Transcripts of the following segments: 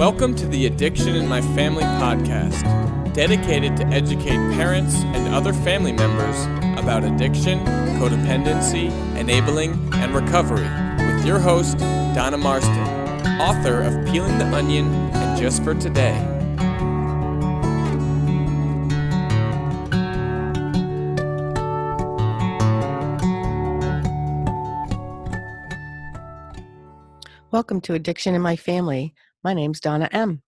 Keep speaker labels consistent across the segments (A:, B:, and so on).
A: Welcome to the Addiction in My Family podcast, dedicated to educate parents and other family members about addiction, codependency, enabling, and recovery with your host, Donna Marston, author of Peeling the Onion and Just for Today.
B: Welcome to Addiction in My Family. My name's Donna M.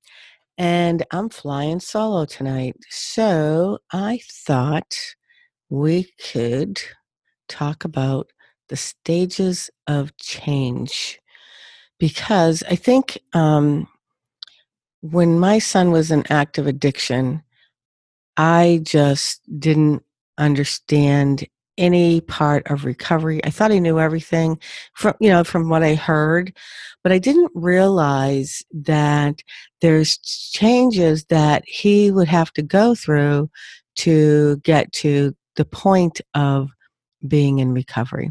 B: And I'm flying solo tonight. So I thought we could talk about the stages of change. Because I think um, when my son was in active addiction, I just didn't understand any part of recovery. I thought I knew everything from you know from what I heard, but I didn't realize that there's changes that he would have to go through to get to the point of being in recovery.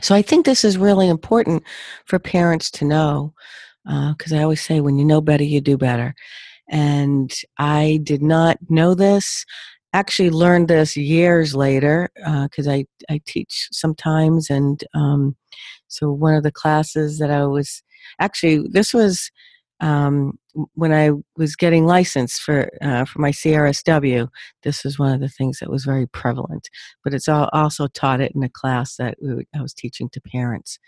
B: So I think this is really important for parents to know because uh, I always say when you know better, you do better. And I did not know this actually learned this years later because uh, I, I teach sometimes and um, so one of the classes that i was actually this was um, when i was getting licensed for uh, for my crsw this was one of the things that was very prevalent but it's all, also taught it in a class that i was teaching to parents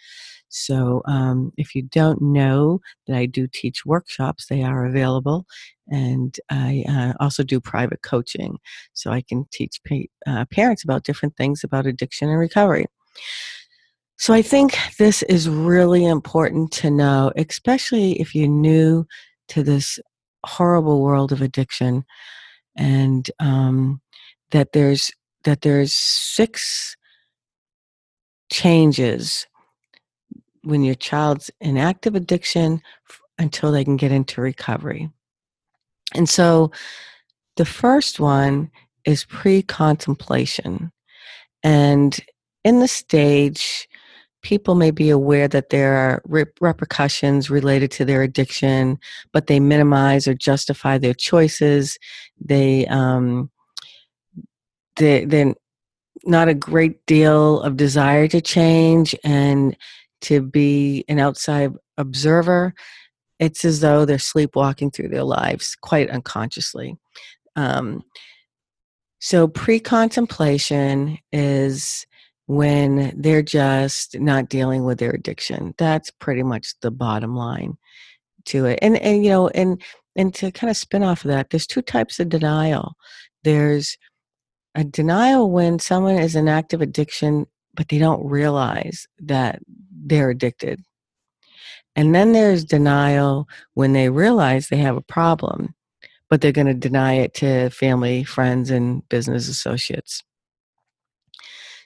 B: so um, if you don't know that I do teach workshops, they are available. And I uh, also do private coaching. So I can teach pa- uh, parents about different things about addiction and recovery. So I think this is really important to know, especially if you're new to this horrible world of addiction and um, that there's that there's six changes when your child's in active addiction until they can get into recovery. And so the first one is pre contemplation. And in the stage, people may be aware that there are repercussions related to their addiction, but they minimize or justify their choices. They, um, they, they're not a great deal of desire to change, and to be an outside observer, it's as though they're sleepwalking through their lives quite unconsciously. Um, so, pre contemplation is when they're just not dealing with their addiction. That's pretty much the bottom line to it. And, and you know, and, and to kind of spin off of that, there's two types of denial. There's a denial when someone is in active addiction, but they don't realize that they're addicted. And then there's denial when they realize they have a problem, but they're going to deny it to family, friends, and business associates.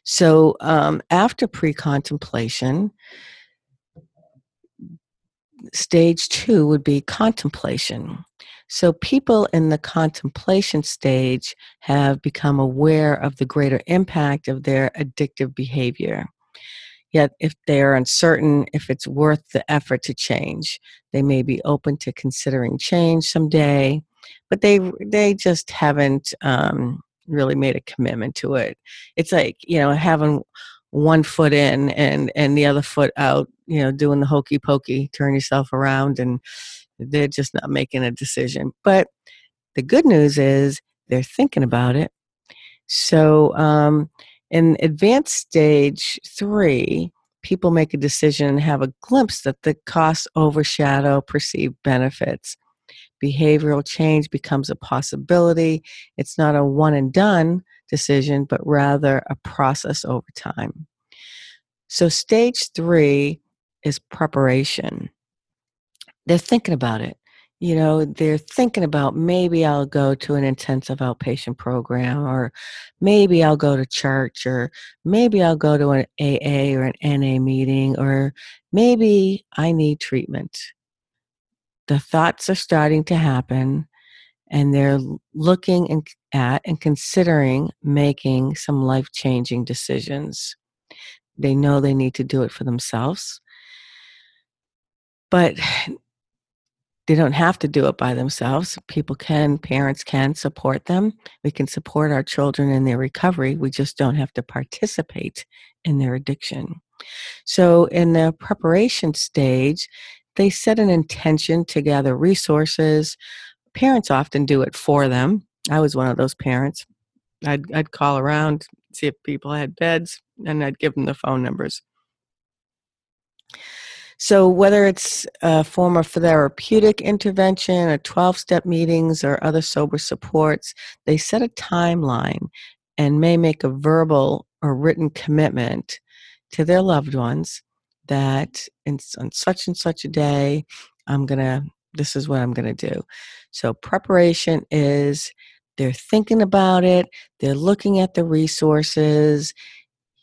B: So um, after pre contemplation, stage two would be contemplation. So people in the contemplation stage have become aware of the greater impact of their addictive behavior. Yet, if they are uncertain if it's worth the effort to change, they may be open to considering change someday, but they they just haven't um, really made a commitment to it. It's like you know having one foot in and and the other foot out. You know, doing the hokey pokey, turn yourself around, and they're just not making a decision. But the good news is they're thinking about it. So um, in advanced stage three, people make a decision and have a glimpse that the costs overshadow perceived benefits. Behavioral change becomes a possibility. It's not a one and done decision, but rather a process over time. So, stage three is preparation. They're thinking about it you know, they're thinking about maybe I'll go to an intensive outpatient program, or maybe I'll go to church, or maybe I'll go to an AA or an NA meeting, or maybe I need treatment. The thoughts are starting to happen, and they're looking at and considering making some life changing decisions. They know they need to do it for themselves. But they don't have to do it by themselves. People can, parents can support them. We can support our children in their recovery. We just don't have to participate in their addiction. So, in the preparation stage, they set an intention to gather resources. Parents often do it for them. I was one of those parents. I'd, I'd call around, see if people had beds, and I'd give them the phone numbers. So, whether it's a form of therapeutic intervention or 12 step meetings or other sober supports, they set a timeline and may make a verbal or written commitment to their loved ones that in, on such and such a day, I'm going to, this is what I'm going to do. So, preparation is they're thinking about it, they're looking at the resources,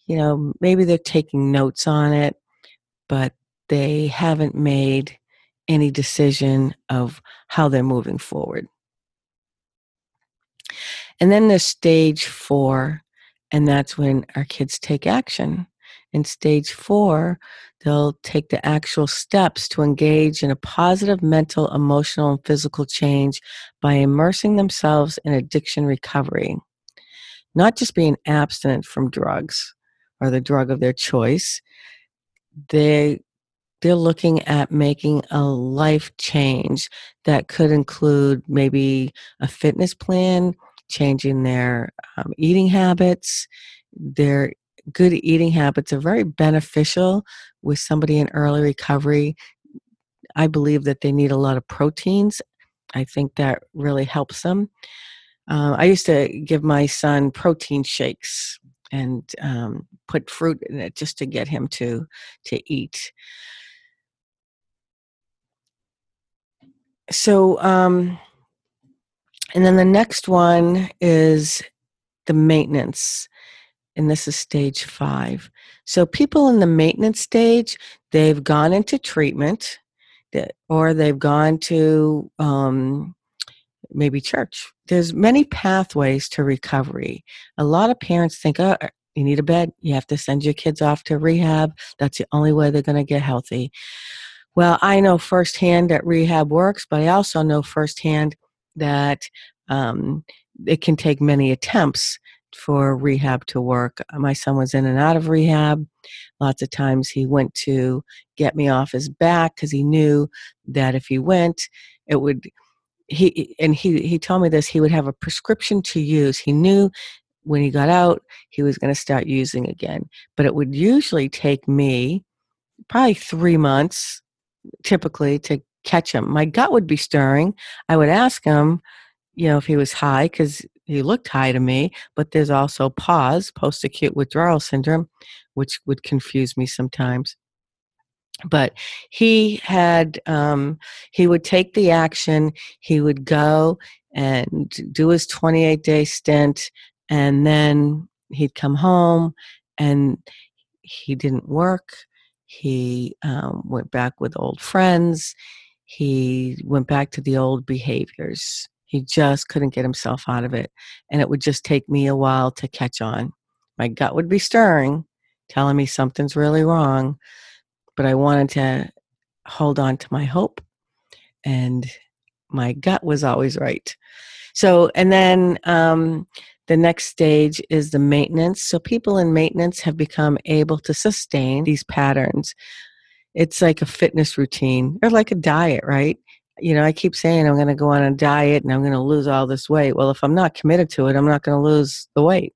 B: you know, maybe they're taking notes on it, but they haven't made any decision of how they're moving forward. And then there's stage four, and that's when our kids take action. In stage four, they'll take the actual steps to engage in a positive mental, emotional, and physical change by immersing themselves in addiction recovery. Not just being abstinent from drugs or the drug of their choice, they they're looking at making a life change that could include maybe a fitness plan, changing their um, eating habits. Their good eating habits are very beneficial with somebody in early recovery. I believe that they need a lot of proteins. I think that really helps them. Uh, I used to give my son protein shakes and um, put fruit in it just to get him to to eat. so um and then the next one is the maintenance and this is stage five. So people in the maintenance stage they've gone into treatment or they've gone to um, maybe church. There's many pathways to recovery. A lot of parents think oh you need a bed. You have to send your kids off to rehab. That's the only way they're going to get healthy. Well, I know firsthand that rehab works, but I also know firsthand that um, it can take many attempts for rehab to work. Uh, my son was in and out of rehab. Lots of times he went to get me off his back because he knew that if he went, it would. He and he he told me this. He would have a prescription to use. He knew when he got out he was going to start using again, but it would usually take me probably three months typically to catch him. My gut would be stirring. I would ask him, you know, if he was high because he looked high to me, but there's also PAWS, post acute withdrawal syndrome, which would confuse me sometimes. But he had, um, he would take the action, he would go and do his 28 day stint, and then he'd come home and he didn't work he um, went back with old friends. He went back to the old behaviors. He just couldn't get himself out of it. And it would just take me a while to catch on. My gut would be stirring, telling me something's really wrong. But I wanted to hold on to my hope. And my gut was always right. So, and then um, the next stage is the maintenance. So people in maintenance have become able to sustain these patterns. It's like a fitness routine or like a diet, right? You know, I keep saying I'm going to go on a diet and I'm going to lose all this weight. Well, if I'm not committed to it, I'm not going to lose the weight.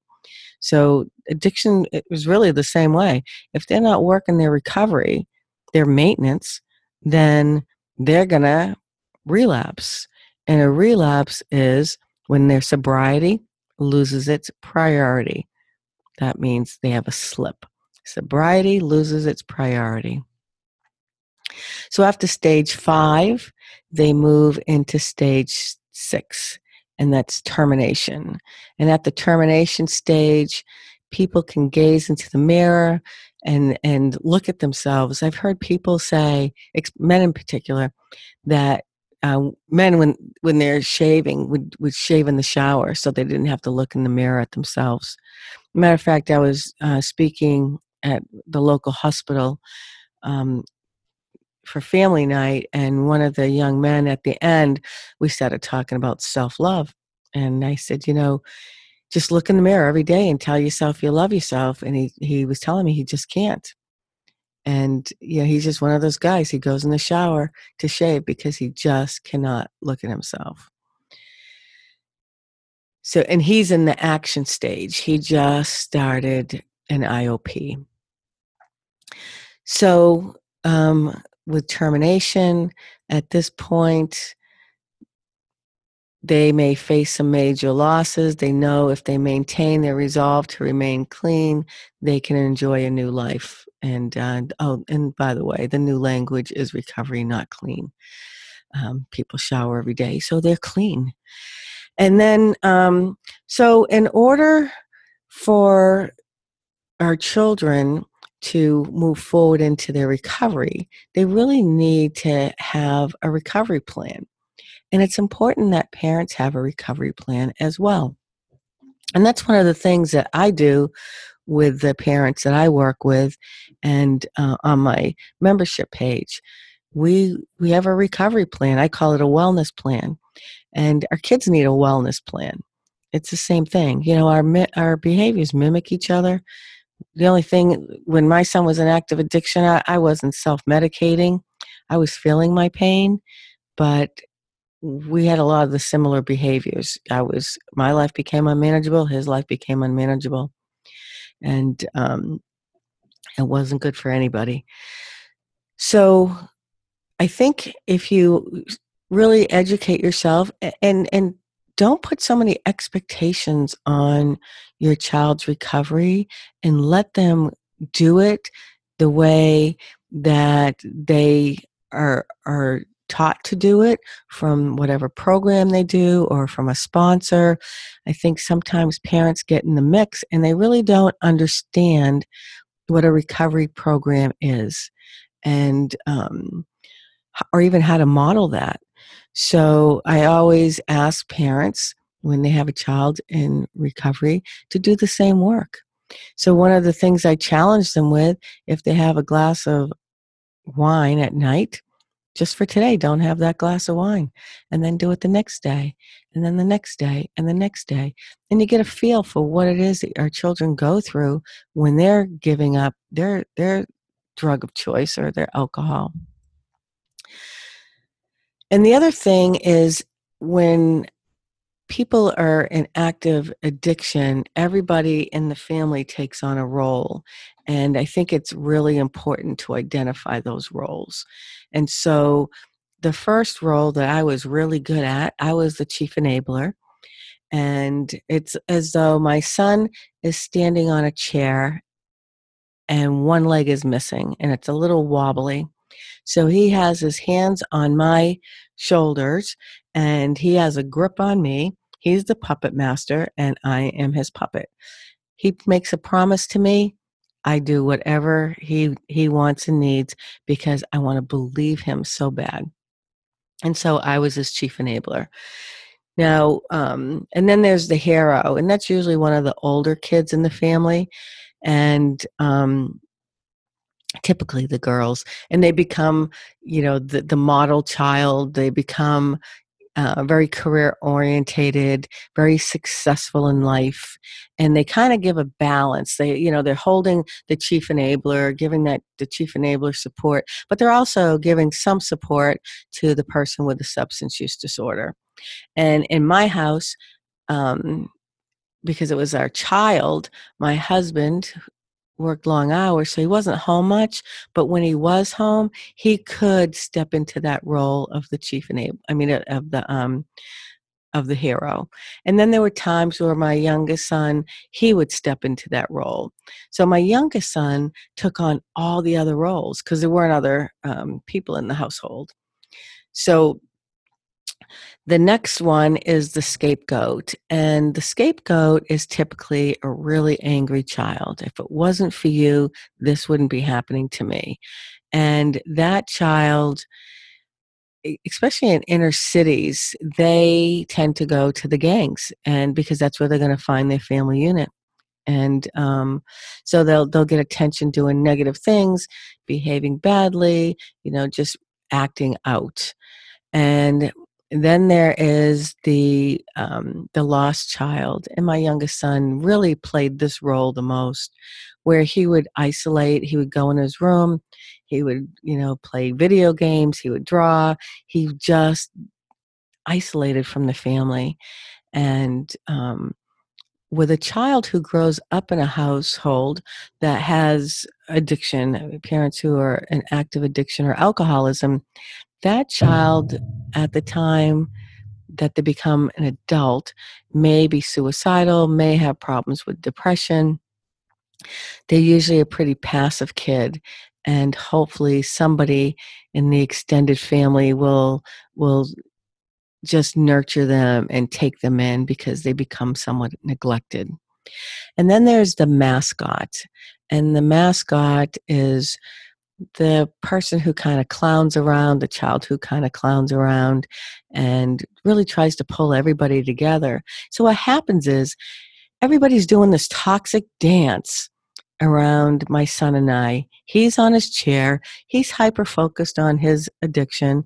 B: So addiction is really the same way. If they're not working their recovery, their maintenance, then they're going to relapse. And a relapse is when their sobriety loses its priority. That means they have a slip. Sobriety loses its priority. So after stage five, they move into stage six, and that's termination. And at the termination stage, people can gaze into the mirror and and look at themselves. I've heard people say, men in particular, that uh, men when when they're shaving would would shave in the shower so they didn't have to look in the mirror at themselves. Matter of fact, I was uh, speaking at the local hospital um, for family night, and one of the young men at the end, we started talking about self love. And I said, you know, just look in the mirror every day and tell yourself you love yourself. And he, he was telling me he just can't. And you know, he's just one of those guys. He goes in the shower to shave because he just cannot look at himself. So, and he's in the action stage. He just started an IOP. So, um, with termination, at this point, they may face some major losses. They know if they maintain their resolve to remain clean, they can enjoy a new life. And uh, oh, and by the way, the new language is recovery, not clean. Um, people shower every day, so they're clean. And then, um, so in order for our children to move forward into their recovery, they really need to have a recovery plan. And it's important that parents have a recovery plan as well. And that's one of the things that I do with the parents that I work with and uh, on my membership page. We we have a recovery plan. I call it a wellness plan. And our kids need a wellness plan. It's the same thing. You know, our our behaviors mimic each other. The only thing when my son was in active addiction, I, I wasn't self-medicating. I was feeling my pain, but we had a lot of the similar behaviors. I was my life became unmanageable, his life became unmanageable. And um, it wasn't good for anybody. So I think if you really educate yourself and and don't put so many expectations on your child's recovery and let them do it the way that they are are taught to do it from whatever program they do or from a sponsor. I think sometimes parents get in the mix and they really don't understand what a recovery program is and um, or even how to model that. So I always ask parents when they have a child in recovery to do the same work. So one of the things I challenge them with, if they have a glass of wine at night, just for today, don't have that glass of wine. And then do it the next day, and then the next day, and the next day. And you get a feel for what it is that our children go through when they're giving up their their drug of choice or their alcohol. And the other thing is when people are in active addiction, everybody in the family takes on a role. And I think it's really important to identify those roles. And so the first role that I was really good at, I was the chief enabler. And it's as though my son is standing on a chair and one leg is missing and it's a little wobbly. So he has his hands on my shoulders and he has a grip on me. He's the puppet master and I am his puppet. He makes a promise to me. I do whatever he he wants and needs because I want to believe him so bad. And so I was his chief enabler. Now, um, and then there's the hero, and that's usually one of the older kids in the family. And um, typically the girls and they become you know the, the model child. They become uh, very career orientated very successful in life and they kind of give a balance. They you know they're holding the chief enabler giving that the chief enabler support but they're also giving some support to the person with the substance use disorder. And in my house um, because it was our child, my husband, worked long hours, so he wasn't home much. But when he was home, he could step into that role of the chief enable. I mean, of the um, of the hero. And then there were times where my youngest son, he would step into that role. So my youngest son took on all the other roles because there weren't other um, people in the household. So the next one is the scapegoat. And the scapegoat is typically a really angry child. If it wasn't for you, this wouldn't be happening to me. And that child, especially in inner cities, they tend to go to the gangs and because that's where they're going to find their family unit. and um, so they'll they'll get attention doing negative things behaving badly you know just acting out and then there is the um, the lost child and my youngest son really played this role the most where he would isolate he would go in his room he would you know play video games he would draw he just isolated from the family and um, with a child who grows up in a household that has addiction, uh, parents who are in active addiction or alcoholism, that child at the time that they become an adult may be suicidal, may have problems with depression. They're usually a pretty passive kid and hopefully somebody in the extended family will will just nurture them and take them in because they become somewhat neglected. And then there's the mascot. And the mascot is the person who kind of clowns around, the child who kind of clowns around and really tries to pull everybody together. So what happens is everybody's doing this toxic dance around my son and I. He's on his chair, he's hyper focused on his addiction,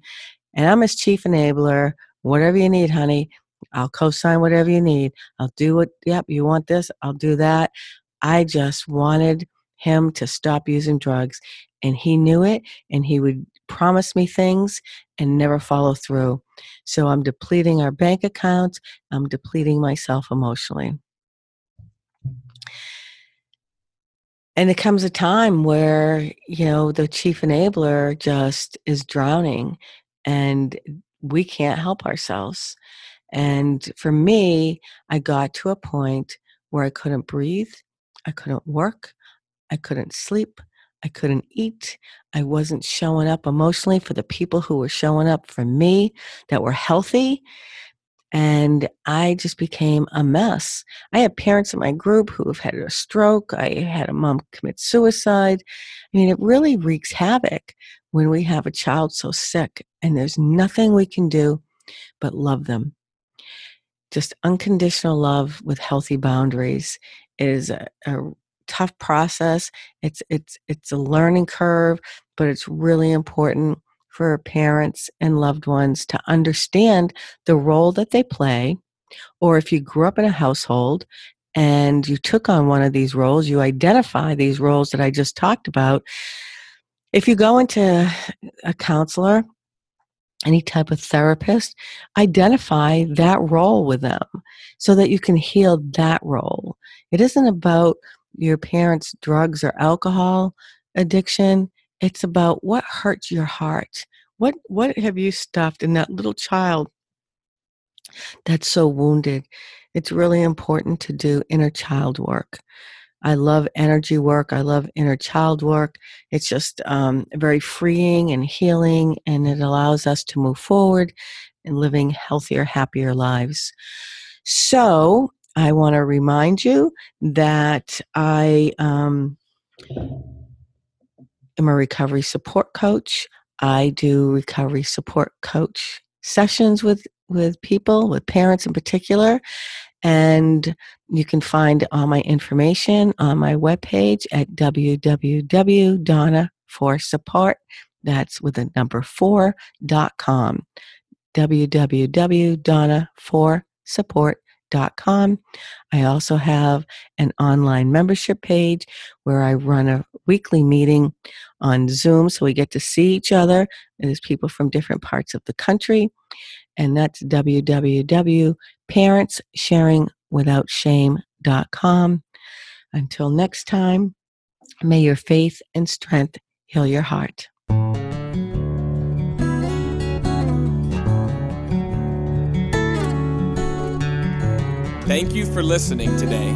B: and I'm his chief enabler whatever you need, honey. I'll co sign whatever you need. I'll do what, yep, you want this, I'll do that. I just wanted him to stop using drugs. And he knew it, and he would promise me things and never follow through. So I'm depleting our bank accounts, I'm depleting myself emotionally. And it comes a time where, you know, the chief enabler just is drowning and we can't help ourselves. And for me, I got to a point where I couldn't breathe, I couldn't work, I couldn't sleep, I couldn't eat. I wasn't showing up emotionally for the people who were showing up for me that were healthy. And I just became a mess. I had parents in my group who have had a stroke. I had a mom commit suicide. I mean, it really wreaks havoc when we have a child so sick and there's nothing we can do but love them. Just unconditional love with healthy boundaries is a, a tough process. It's it's it's a learning curve, but it's really important for parents and loved ones to understand the role that they play. Or if you grew up in a household and you took on one of these roles, you identify these roles that I just talked about, if you go into a counselor, any type of therapist, identify that role with them so that you can heal that role. It isn't about your parents' drugs or alcohol addiction. It's about what hurts your heart. What what have you stuffed in that little child that's so wounded? It's really important to do inner child work. I love energy work. I love inner child work. It's just um, very freeing and healing, and it allows us to move forward and living healthier, happier lives. So, I want to remind you that I um, am a recovery support coach. I do recovery support coach sessions with with people, with parents in particular, and you can find all my information on my webpage at www.donna4support. That's with a number four dot com. www.donna4support.com. I also have an online membership page where I run a weekly meeting on Zoom so we get to see each other. There's people from different parts of the country and that's www.parentssharingwithoutshame.com. Until next time, may your faith and strength heal your heart.
A: Thank you for listening today.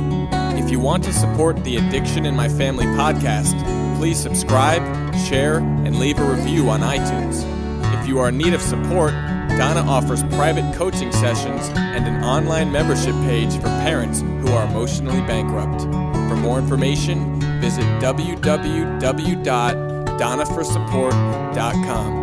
A: If you want to support the Addiction in My Family podcast, please subscribe, share, and leave a review on iTunes. If you are in need of support, Donna offers private coaching sessions and an online membership page for parents who are emotionally bankrupt. For more information, visit www.donna4support.com.